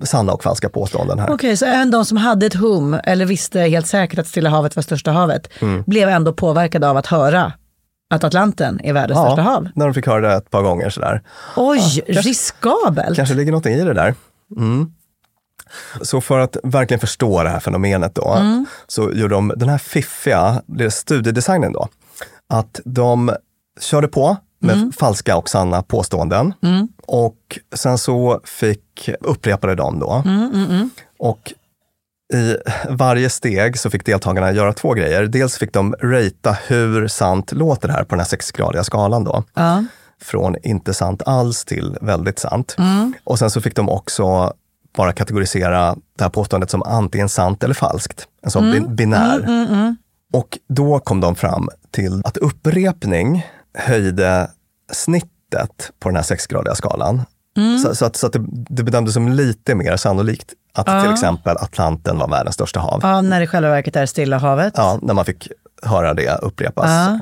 [SPEAKER 2] sanna och falska påståenden här.
[SPEAKER 1] Okej, så även de som hade ett hum, eller visste helt säkert att Stilla havet var största havet,
[SPEAKER 2] Mm.
[SPEAKER 1] blev ändå påverkade av att höra att Atlanten är världens största hav.
[SPEAKER 2] när de fick höra det ett par gånger sådär.
[SPEAKER 1] Oj, riskabelt.
[SPEAKER 2] Kanske ligger något i det där. Mm. Så för att verkligen förstå det här fenomenet då,
[SPEAKER 1] Mm.
[SPEAKER 2] så gjorde de den här fiffiga studiedesignen då. Att de körde på med
[SPEAKER 1] Mm.
[SPEAKER 2] falska och sanna påståenden. Och sen så fick, upprepade de då.
[SPEAKER 1] Mm,
[SPEAKER 2] Och i varje steg så fick deltagarna göra två grejer. Dels fick de ratea hur sant låter det här på den här sexgradiga skalan då
[SPEAKER 1] Ja.
[SPEAKER 2] från inte sant alls till väldigt sant. Och sen så fick de också bara kategorisera det här påståendet som antingen sant eller falskt. En sån bin- binär. Och då kom de fram till att upprepning höjde snittet på den här sexgradiga skalan. Så, så att, så att det, det bedömdes som lite mer sannolikt att till exempel Atlanten var världens största hav.
[SPEAKER 1] ja, när det i själva verket är Stilla havet.
[SPEAKER 2] Ja, när man fick höra det upprepas.
[SPEAKER 1] Ja.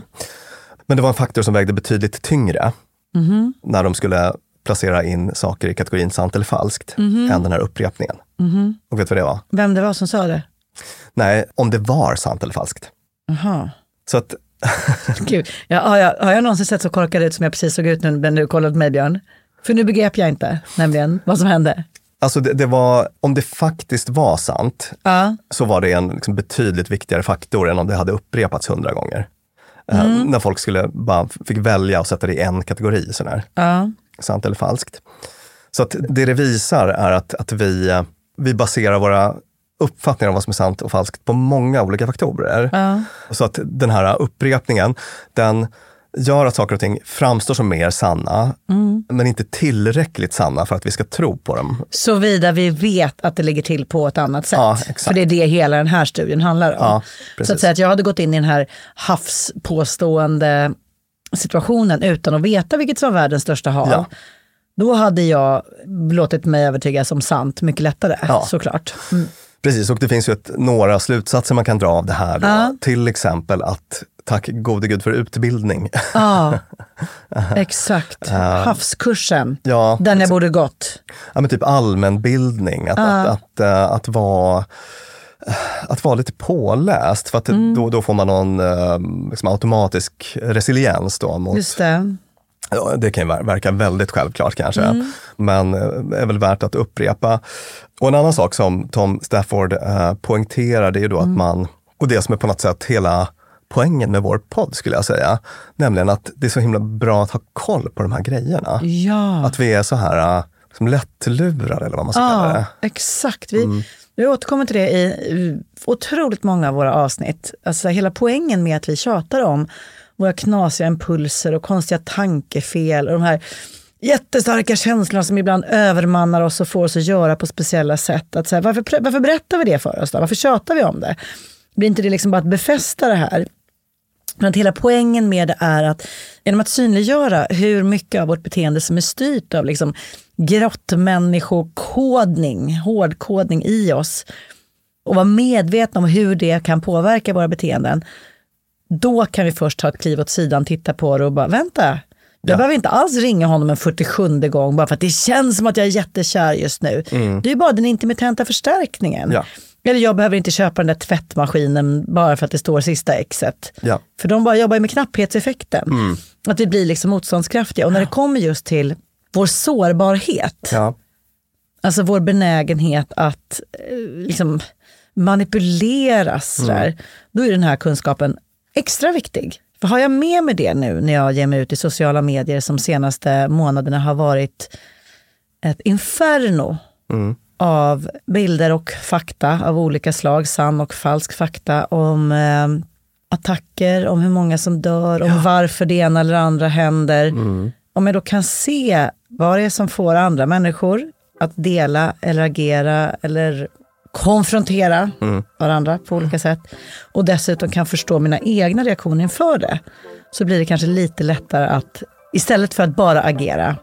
[SPEAKER 2] Men det var en faktor som vägde betydligt tyngre när de skulle placera in saker i kategorin sant eller falskt än den här upprepningen. Och vet du vad det var?
[SPEAKER 1] Vem det var som sa det?
[SPEAKER 2] Nej, om det var sant eller falskt.
[SPEAKER 1] Jaha.
[SPEAKER 2] Så att, [LAUGHS]
[SPEAKER 1] Gud. Ja, har, jag, har jag någonsin sett så korkad ut som jag precis såg ut nu när du kollade på mig, Björn? För nu begrep jag inte, nämligen, vad som hände.
[SPEAKER 2] alltså det, det var, om det faktiskt var sant,
[SPEAKER 1] Ja.
[SPEAKER 2] så var det en liksom betydligt viktigare faktor än om det hade upprepats hundra gånger. Eh, när folk skulle bara fick välja och sätta det i en kategori. Sådär.
[SPEAKER 1] Ja.
[SPEAKER 2] sant eller falskt. Så att det det visar är att, att vi, eh, vi baserar våra uppfattningar om vad som är sant och falskt på många olika faktorer.
[SPEAKER 1] Ja.
[SPEAKER 2] Så att den här upprepningen, den gör att saker och ting framstår som mer sanna, men inte tillräckligt sanna för att vi ska tro på dem.
[SPEAKER 1] Såvida vi vet att det ligger till på ett annat sätt.
[SPEAKER 2] Ja.
[SPEAKER 1] För det är det hela den här studien handlar om.
[SPEAKER 2] Ja,
[SPEAKER 1] så att säga att jag hade gått in i den här havspåstående situationen utan att veta vilket som var världens största hav.
[SPEAKER 2] Ja.
[SPEAKER 1] Då hade jag låtit mig övertygas som sant mycket lättare, såklart. Mm.
[SPEAKER 2] Precis, och det finns ju ett, några slutsatser man kan dra av det här. Då.
[SPEAKER 1] Ja.
[SPEAKER 2] Till exempel att tack gode gud för utbildning.
[SPEAKER 1] Ja, [LAUGHS] exakt. Havskursen,
[SPEAKER 2] ja,
[SPEAKER 1] den jag borde gått.
[SPEAKER 2] ja, men typ allmänbildning, att, att, att, eh, att, vara att vara lite påläst, för att
[SPEAKER 1] Mm.
[SPEAKER 2] då, då får man någon eh, liksom automatisk resiliens. Då mot,
[SPEAKER 1] Just det.
[SPEAKER 2] Ja, kan ju ver- verka väldigt självklart kanske,
[SPEAKER 1] Mm.
[SPEAKER 2] men eh, är väl värt att upprepa. Och en annan sak som Tom Stafford eh, poängterar, det är ju då
[SPEAKER 1] Mm.
[SPEAKER 2] att man, och det som är på något sätt hela poängen med vår podd skulle jag säga, nämligen att det är så himla bra att ha koll på de här grejerna.
[SPEAKER 1] Ja.
[SPEAKER 2] Att vi är så här eh, liksom lättlurade eller vad man ska kalla det.
[SPEAKER 1] Ja, exakt. Vi, vi återkommer till det i i otroligt många av våra avsnitt. Alltså hela poängen med att vi tjatar om våra knasiga impulser och konstiga tankefel och de här jättestarka känslorna som ibland övermannar oss och får oss att göra på speciella sätt. Att så här, varför, varför berättar vi det för oss? Då? Varför tjatar vi om det? Blir inte det liksom bara att befästa det här? Men att hela poängen med det är att genom att synliggöra hur mycket av vårt beteende som är styrt av liksom grottmänniskokodning, hårdkodning i oss och vara medvetna om hur det kan påverka våra beteenden, då kan vi först ta ett kliv åt sidan, titta på det och bara vänta. Jag behöver inte alls ringa honom en 47 gång bara för att det känns som att jag är jättekär just nu. Det är bara den intermittenta förstärkningen.
[SPEAKER 2] Ja.
[SPEAKER 1] Eller jag behöver inte köpa den där tvättmaskinen bara för att det står sista exet.
[SPEAKER 2] Ja.
[SPEAKER 1] För de bara jobbar ju med knapphetseffekten. Att vi blir liksom motståndskraftiga. Och när det kommer just till vår sårbarhet,
[SPEAKER 2] Ja.
[SPEAKER 1] alltså vår benägenhet att eh, liksom manipuleras, sådär, då är den här kunskapen extra viktig. har jag med mig det nu när jag ger mig ut i sociala medier som senaste månaderna har varit ett inferno
[SPEAKER 2] Mm.
[SPEAKER 1] av bilder och fakta av olika slag, sann och falsk fakta om eh, attacker, om hur många som dör, om varför det ena eller andra händer. Om jag då kan se vad det är som får andra människor att dela eller agera eller konfrontera varandra på olika sätt och dessutom kan förstå mina egna reaktioner inför det, så blir det kanske lite lättare att istället för att bara agera,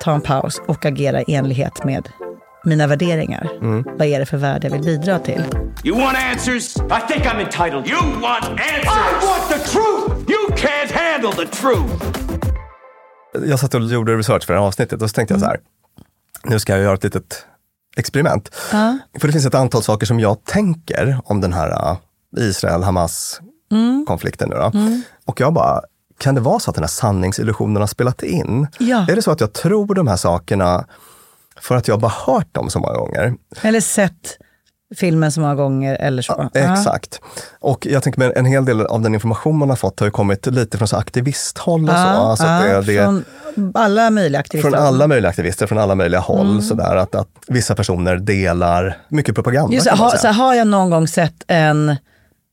[SPEAKER 1] ta en paus och agera i enlighet med mina värderingar. Vad är det för värde jag vill bidra till?
[SPEAKER 7] You want answers? I think I'm entitled. You want answers? I want the truth! You can't handle the truth!
[SPEAKER 2] Jag satt och gjorde research för det här avsnittet och så tänkte jag så här, nu ska jag göra ett litet experiment.
[SPEAKER 1] Ja.
[SPEAKER 2] För det finns ett antal saker som jag tänker om den här uh, Israel-Hamas-konflikten nu då. Och jag bara, kan det vara så att den här sanningsillusionen har spelat in?
[SPEAKER 1] Ja.
[SPEAKER 2] Är det så att jag tror de här sakerna för att jag bara hört dem så många gånger?
[SPEAKER 1] Eller sett filmen så många gånger eller så. Ja.
[SPEAKER 2] Exakt. Och jag tänker mig en hel del av den information man har fått har ju kommit lite från så aktivisthåll och så.
[SPEAKER 1] Ja,
[SPEAKER 2] Alltså att
[SPEAKER 1] ja,
[SPEAKER 2] det, det,
[SPEAKER 1] Från alla möjliga aktivister.
[SPEAKER 2] från alla möjliga aktivister, från alla möjliga håll.
[SPEAKER 1] Mm.
[SPEAKER 2] Sådär, att, att vissa personer delar mycket propaganda.
[SPEAKER 1] Just, ha, så har jag någon gång sett en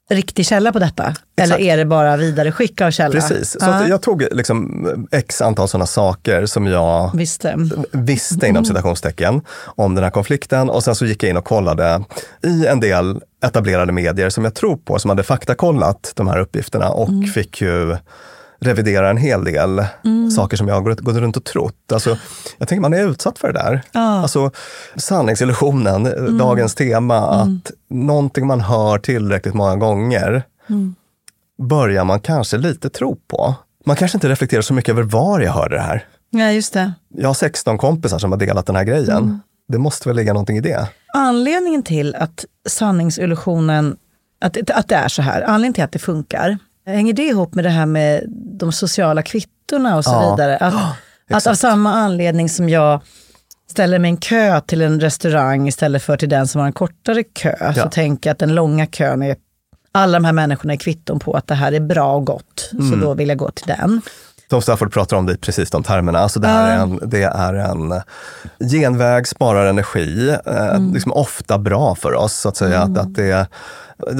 [SPEAKER 1] riktig källa på detta? Eller är det bara vidare skick av källa?
[SPEAKER 2] Precis, så att jag tog liksom x antal sådana saker som jag
[SPEAKER 1] Visste.
[SPEAKER 2] visste inom citationstecken om den här konflikten och sen så gick jag in och kollade i en del etablerade medier som jag tror på, som hade faktakollat de här uppgifterna och
[SPEAKER 1] Mm.
[SPEAKER 2] fick ju revidera en hel del saker som jag har gått, gått runt och trott. Alltså, jag tänker man är utsatt för det där.
[SPEAKER 1] Ja.
[SPEAKER 2] Alltså, sanningsillusionen,
[SPEAKER 1] Mm.
[SPEAKER 2] dagens tema, att någonting man hör tillräckligt många gånger
[SPEAKER 1] Mm.
[SPEAKER 2] börjar man kanske lite tro på. Man kanske inte reflekterar så mycket över var jag hörde det här.
[SPEAKER 1] Ja, just det.
[SPEAKER 2] Jag har 16 kompisar som har delat den här grejen.
[SPEAKER 1] Mm.
[SPEAKER 2] Det måste väl ligga någonting i det.
[SPEAKER 1] Anledningen till att sanningsillusionen, att, att det är så här, anledningen till att det funkar, hänger det ihop med det här med de sociala kvittorna och så
[SPEAKER 2] Ja.
[SPEAKER 1] vidare? Att, att
[SPEAKER 2] exakt.
[SPEAKER 1] av samma anledning som jag ställer mig en kö till en restaurang istället för till den som har en kortare kö, så
[SPEAKER 2] Ja.
[SPEAKER 1] tänker jag att den långa kön är alla de här människorna är kvitton på att det här är bra och gott,
[SPEAKER 2] Mm.
[SPEAKER 1] så då vill jag gå till den.
[SPEAKER 2] Tom Stafford pratar om det i precis de termerna. Alltså det, här är en, det är en genväg, sparar energi, eh, liksom ofta bra för oss. Så att säga att, att det,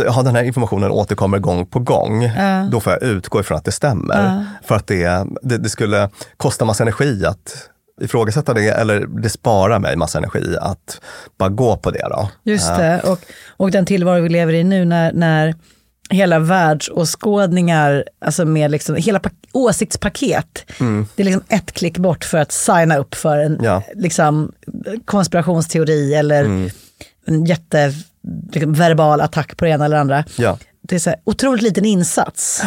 [SPEAKER 2] ja, den här informationen återkommer gång på gång. Då får jag utgå ifrån att det stämmer. För att det, det, det skulle kosta massa energi att ifrågasätta det eller det sparar mig massa energi att bara gå på det. Då.
[SPEAKER 1] Just det, och, och den tillvaro vi lever i nu när, när hela världsåskådningar, alltså med liksom, hela pak- åsiktspaket, det är liksom ett klick bort för att signa upp för en
[SPEAKER 2] Ja.
[SPEAKER 1] liksom, konspirationsteori eller en jätte liksom, attack på det ena eller andra.
[SPEAKER 2] Ja.
[SPEAKER 1] Det är så här, otroligt liten insats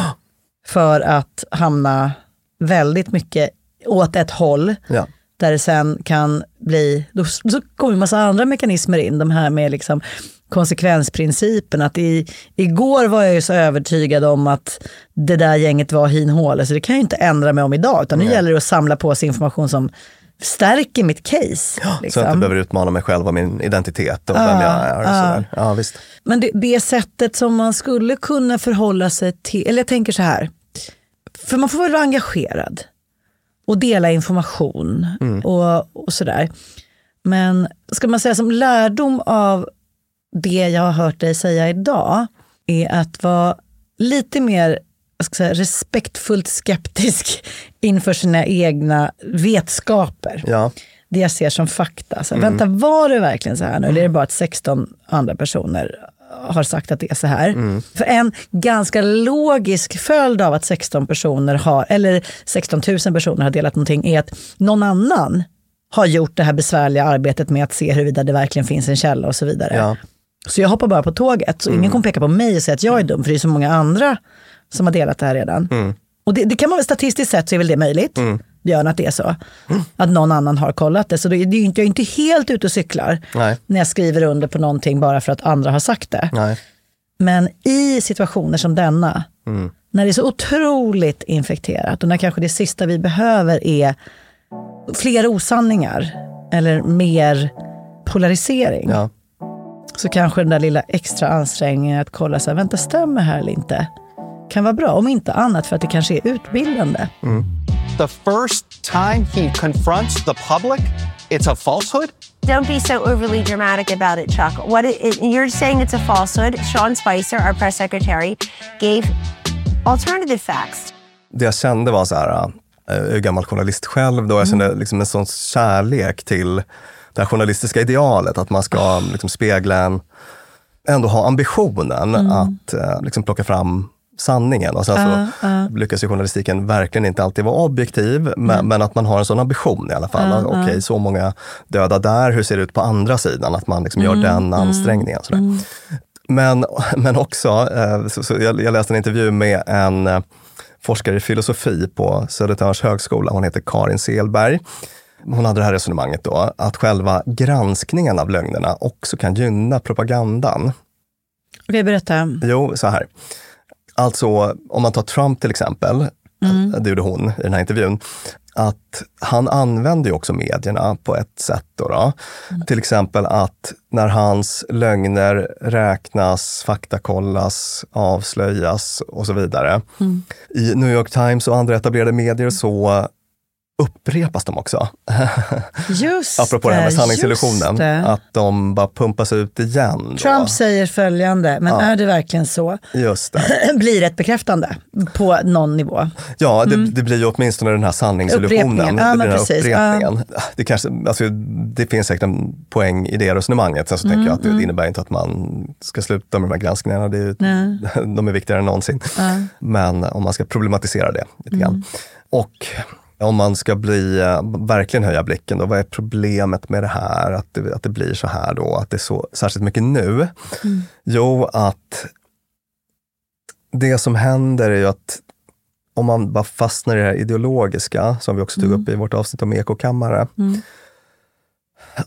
[SPEAKER 1] för att hamna väldigt mycket åt ett håll
[SPEAKER 2] Ja.
[SPEAKER 1] där det sen kan bli, då, så kommer en massa andra mekanismer in, de här med liksom konsekvensprincipen. Att i, igår var jag ju så övertygad om att det där gänget var hinhåle, så det kan jag ju inte ändra mig om idag, utan nu gäller det att samla på sig information som stärker mitt case.
[SPEAKER 2] Så jag inte
[SPEAKER 1] liksom.
[SPEAKER 2] behöver utmana mig själv och min identitet och vem jag är. Och sådär. Ja, visst.
[SPEAKER 1] Men det, det sättet som man skulle kunna förhålla sig till, eller jag tänker så här, för man får väl vara engagerad och dela information och, och sådär. Men ska man säga som lärdom av det jag har hört dig säga idag, är att vara lite mer säga, respektfullt skeptisk [LAUGHS] inför sina egna vetskaper
[SPEAKER 2] Ja.
[SPEAKER 1] det jag ser som fakta. Så, Vänta, var det verkligen så här nu? Eller är det bara att 16 andra personer har sagt att det är så här? För en ganska logisk följd av att 16 personer har, eller 16 000 personer har delat någonting, är att någon annan har gjort det här besvärliga arbetet med att se huruvida det verkligen finns en källa och så vidare.
[SPEAKER 2] Ja.
[SPEAKER 1] Så jag hoppar bara på tåget, så ingen kommer peka på mig och säga att jag är dum, för det är så många andra som har delat det här redan. Och det, det kan man väl statistiskt sett så är väl det möjligt, Björn, att det är så. Att någon annan har kollat det. Så det, det är inte, jag är inte helt ute och cyklar
[SPEAKER 2] Nej.
[SPEAKER 1] när jag skriver under på någonting bara för att andra har sagt det.
[SPEAKER 2] Nej.
[SPEAKER 1] Men i situationer som denna, när det är så otroligt infekterat och när kanske det sista vi behöver är fler osanningar eller mer polarisering,
[SPEAKER 2] Ja.
[SPEAKER 1] Så kanske den där lilla extra ansträngningen att kolla, så här, vänta stämmer här eller inte? kan vara bra. Om inte annat för att det kanske är utbildande.
[SPEAKER 8] The first time he confronts the public, it's a falsehood?
[SPEAKER 9] Don't be so overly dramatic about it, Chuck. What it, it- you're saying it's a falsehood. Sean Spicer, our press secretary, gave alternative facts.
[SPEAKER 2] Det jag kände var så här, jag är gammal journalist själv då, jag kände liksom en sån kärlek till det här journalistiska idealet, att man ska liksom spegla en, ändå ha ambitionen att äh, liksom plocka fram sanningen. Och sen så lyckas ju journalistiken verkligen inte alltid vara objektiv, men, men att man har en sån ambition i alla fall. Att, Okej, så många döda där, hur ser det ut på andra sidan? Att man liksom gör den ansträngningen. Sådär. Men, men också, eh, så, så jag, jag läste en intervju med en eh, forskare i filosofi på Södertörns högskola. Hon heter Karin Selberg. Hon hade det här resonemanget då, att själva granskningen av lögnerna också kan gynna propagandan.
[SPEAKER 1] Okej, berätta.
[SPEAKER 2] Jo, så här. Alltså, om man tar Trump till exempel, det gjorde hon i den här intervjun, att han använder ju också medierna på ett sätt. Då, då. Till exempel att när hans lögner räknas, faktakollas, avslöjas och så vidare. I New York Times och andra etablerade medier så upprepas de också. [LAUGHS]
[SPEAKER 1] Just
[SPEAKER 2] Apropå det här med sanningsillusionen, att de bara pumpas ut igen. Då.
[SPEAKER 1] Trump säger följande, men är det verkligen så?
[SPEAKER 2] Just det. [LAUGHS]
[SPEAKER 1] Blir ett bekräftande på någon nivå.
[SPEAKER 2] Ja, det, det blir ju åtminstone den här sanningsillusionen.
[SPEAKER 1] Mm. Ja,
[SPEAKER 2] den
[SPEAKER 1] precis.
[SPEAKER 2] upprepningen. Det, kanske, alltså, det finns säkert en poäng i det resonemanget. Sen så tänker jag att det, det innebär inte att man ska sluta med de här granskningarna. Det är ju, [LAUGHS] de är viktigare än någonsin. Men om man ska problematisera det lite grann. Och om man ska bli, eh, verkligen höja blicken, då, vad är problemet med det här? Att det, att det blir så här då, att det är så särskilt mycket nu? Jo, att det som händer är ju att om man bara fastnar i det här ideologiska, som vi också tog upp i vårt avsnitt om ekokammare,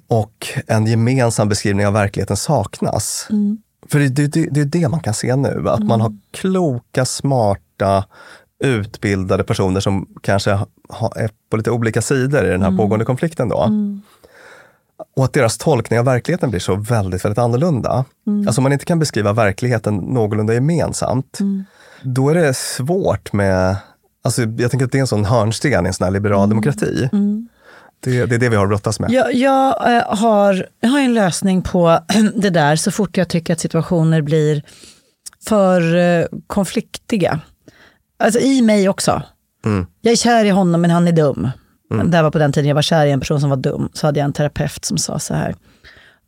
[SPEAKER 2] och en gemensam beskrivning av verkligheten saknas. För det, det, det, det är det man kan se nu, att man har kloka, smarta, utbildade personer som kanske ha, är på lite olika sidor i den här pågående konflikten. Då. Och att deras tolkning av verkligheten blir så väldigt, väldigt annorlunda. Alltså om man inte kan beskriva verkligheten någorlunda gemensamt, då är det svårt med... Alltså jag tänker att det är en sån hörnsten i en sån här liberal demokrati. Det, det är det vi har att brottas med.
[SPEAKER 1] Jag, jag, eh, har, jag har en lösning på [CLEARS THROAT] det där så fort jag tycker att situationer blir för eh, konfliktiga. Alltså i mig också. Jag är kär i honom men han är dum. Det här var på den tiden jag var kär i en person som var dum. Så hade jag en terapeut som sa så här.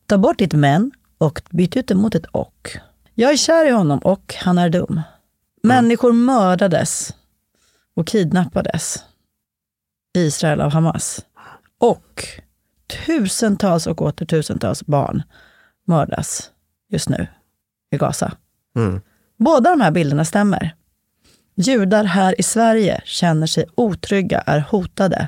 [SPEAKER 1] Ta bort ditt men och byt ut det mot ett och. Jag är kär i honom och han är dum. Människor mördades och kidnappades i Israel av Hamas. Och tusentals och åter tusentals barn mördas just nu i Gaza.
[SPEAKER 2] Mm.
[SPEAKER 1] Båda de här bilderna stämmer. Judar här i Sverige känner sig otrygga, är hotade.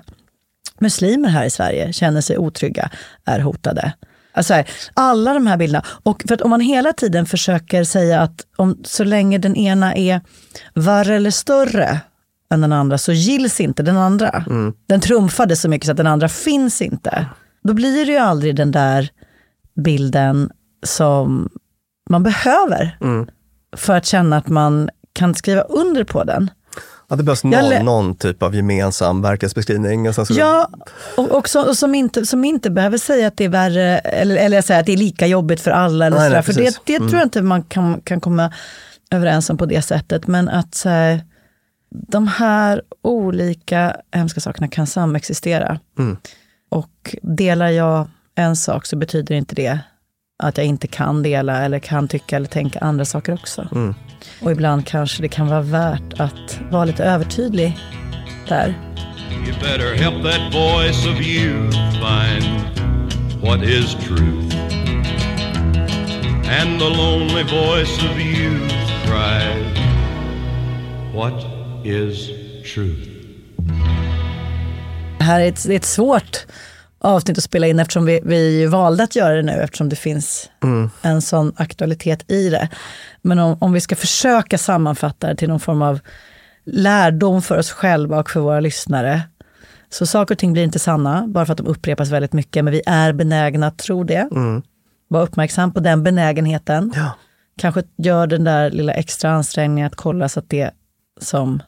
[SPEAKER 1] Muslimer här i Sverige känner sig otrygga, är hotade. Alltså här, alla de här bilderna. Och för att om man hela tiden försöker säga att om, så länge den ena är värre eller större än den andra så gills inte den andra. Den trumfade så mycket så att den andra finns inte. Då blir det ju aldrig den där bilden som man behöver för att känna att man kan skriva under på den.
[SPEAKER 2] Ja, det behövs någon, någon typ av gemensam verklighetsbeskrivning. Och sen så,
[SPEAKER 1] Ja, och, och, så, och som, inte, som inte behöver säga att det är värre, eller, eller säga att det är lika jobbigt för alla. Eller
[SPEAKER 2] Nej, nej,
[SPEAKER 1] för det, det tror jag inte man kan, kan komma överens om på det sättet. Men att så här, de här olika hemska sakerna kan samexistera.
[SPEAKER 2] Mm.
[SPEAKER 1] Och delar jag en sak så betyder inte det att jag inte kan dela eller kan tycka eller tänka andra saker också.
[SPEAKER 2] Mm.
[SPEAKER 1] Och ibland kanske det kan vara värt att vara lite övertydlig där.
[SPEAKER 10] You better help that voice of youth find what is truth. And the lonely voice of youth cries, What is truth?
[SPEAKER 1] Det här är ett, det är ett svårt avsnitt att spela in eftersom vi, vi valde att göra det nu eftersom det finns en sån aktualitet i det. Men om, om vi ska försöka sammanfatta det till någon form av lärdom för oss själva och för våra lyssnare. Så saker och ting blir inte sanna bara för att de upprepas väldigt mycket, men vi är benägna att tro det. Var uppmärksam på den benägenheten.
[SPEAKER 2] Ja.
[SPEAKER 1] Kanske gör den där lilla extra ansträngningen att kolla så att det som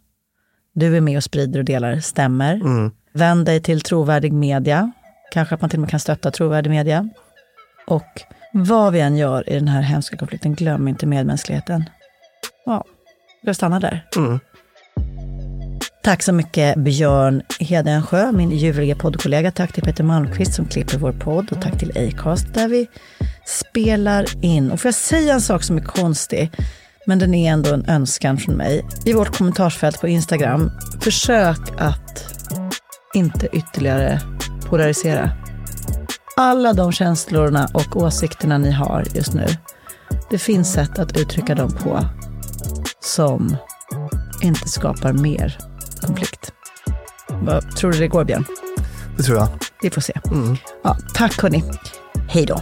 [SPEAKER 1] du är med och sprider och delar stämmer.
[SPEAKER 2] Mm.
[SPEAKER 1] Vänd dig till trovärdig media. Kanske att man till och med kan stötta trovärdig media. Och vad vi än gör i den här hemska konflikten, glöm inte medmänskligheten. Ja, jag stannar där.
[SPEAKER 2] Mm.
[SPEAKER 1] Tack så mycket Björn Hedensjö, min ljuvliga poddkollega. Tack till Peter Malmqvist som klipper vår podd och tack till Acast där vi spelar in. Och får jag säga en sak som är konstig, men den är ändå en önskan från mig. I vårt kommentarsfält på Instagram, försök att inte ytterligare polarisera. Alla de känslorna och åsikterna ni har just nu, det finns sätt att uttrycka dem på som inte skapar mer konflikt. Vad tror du det går, Björn?
[SPEAKER 2] Det tror jag.
[SPEAKER 1] Vi får se.
[SPEAKER 2] Mm.
[SPEAKER 1] Ja, tack hörni. Hej då.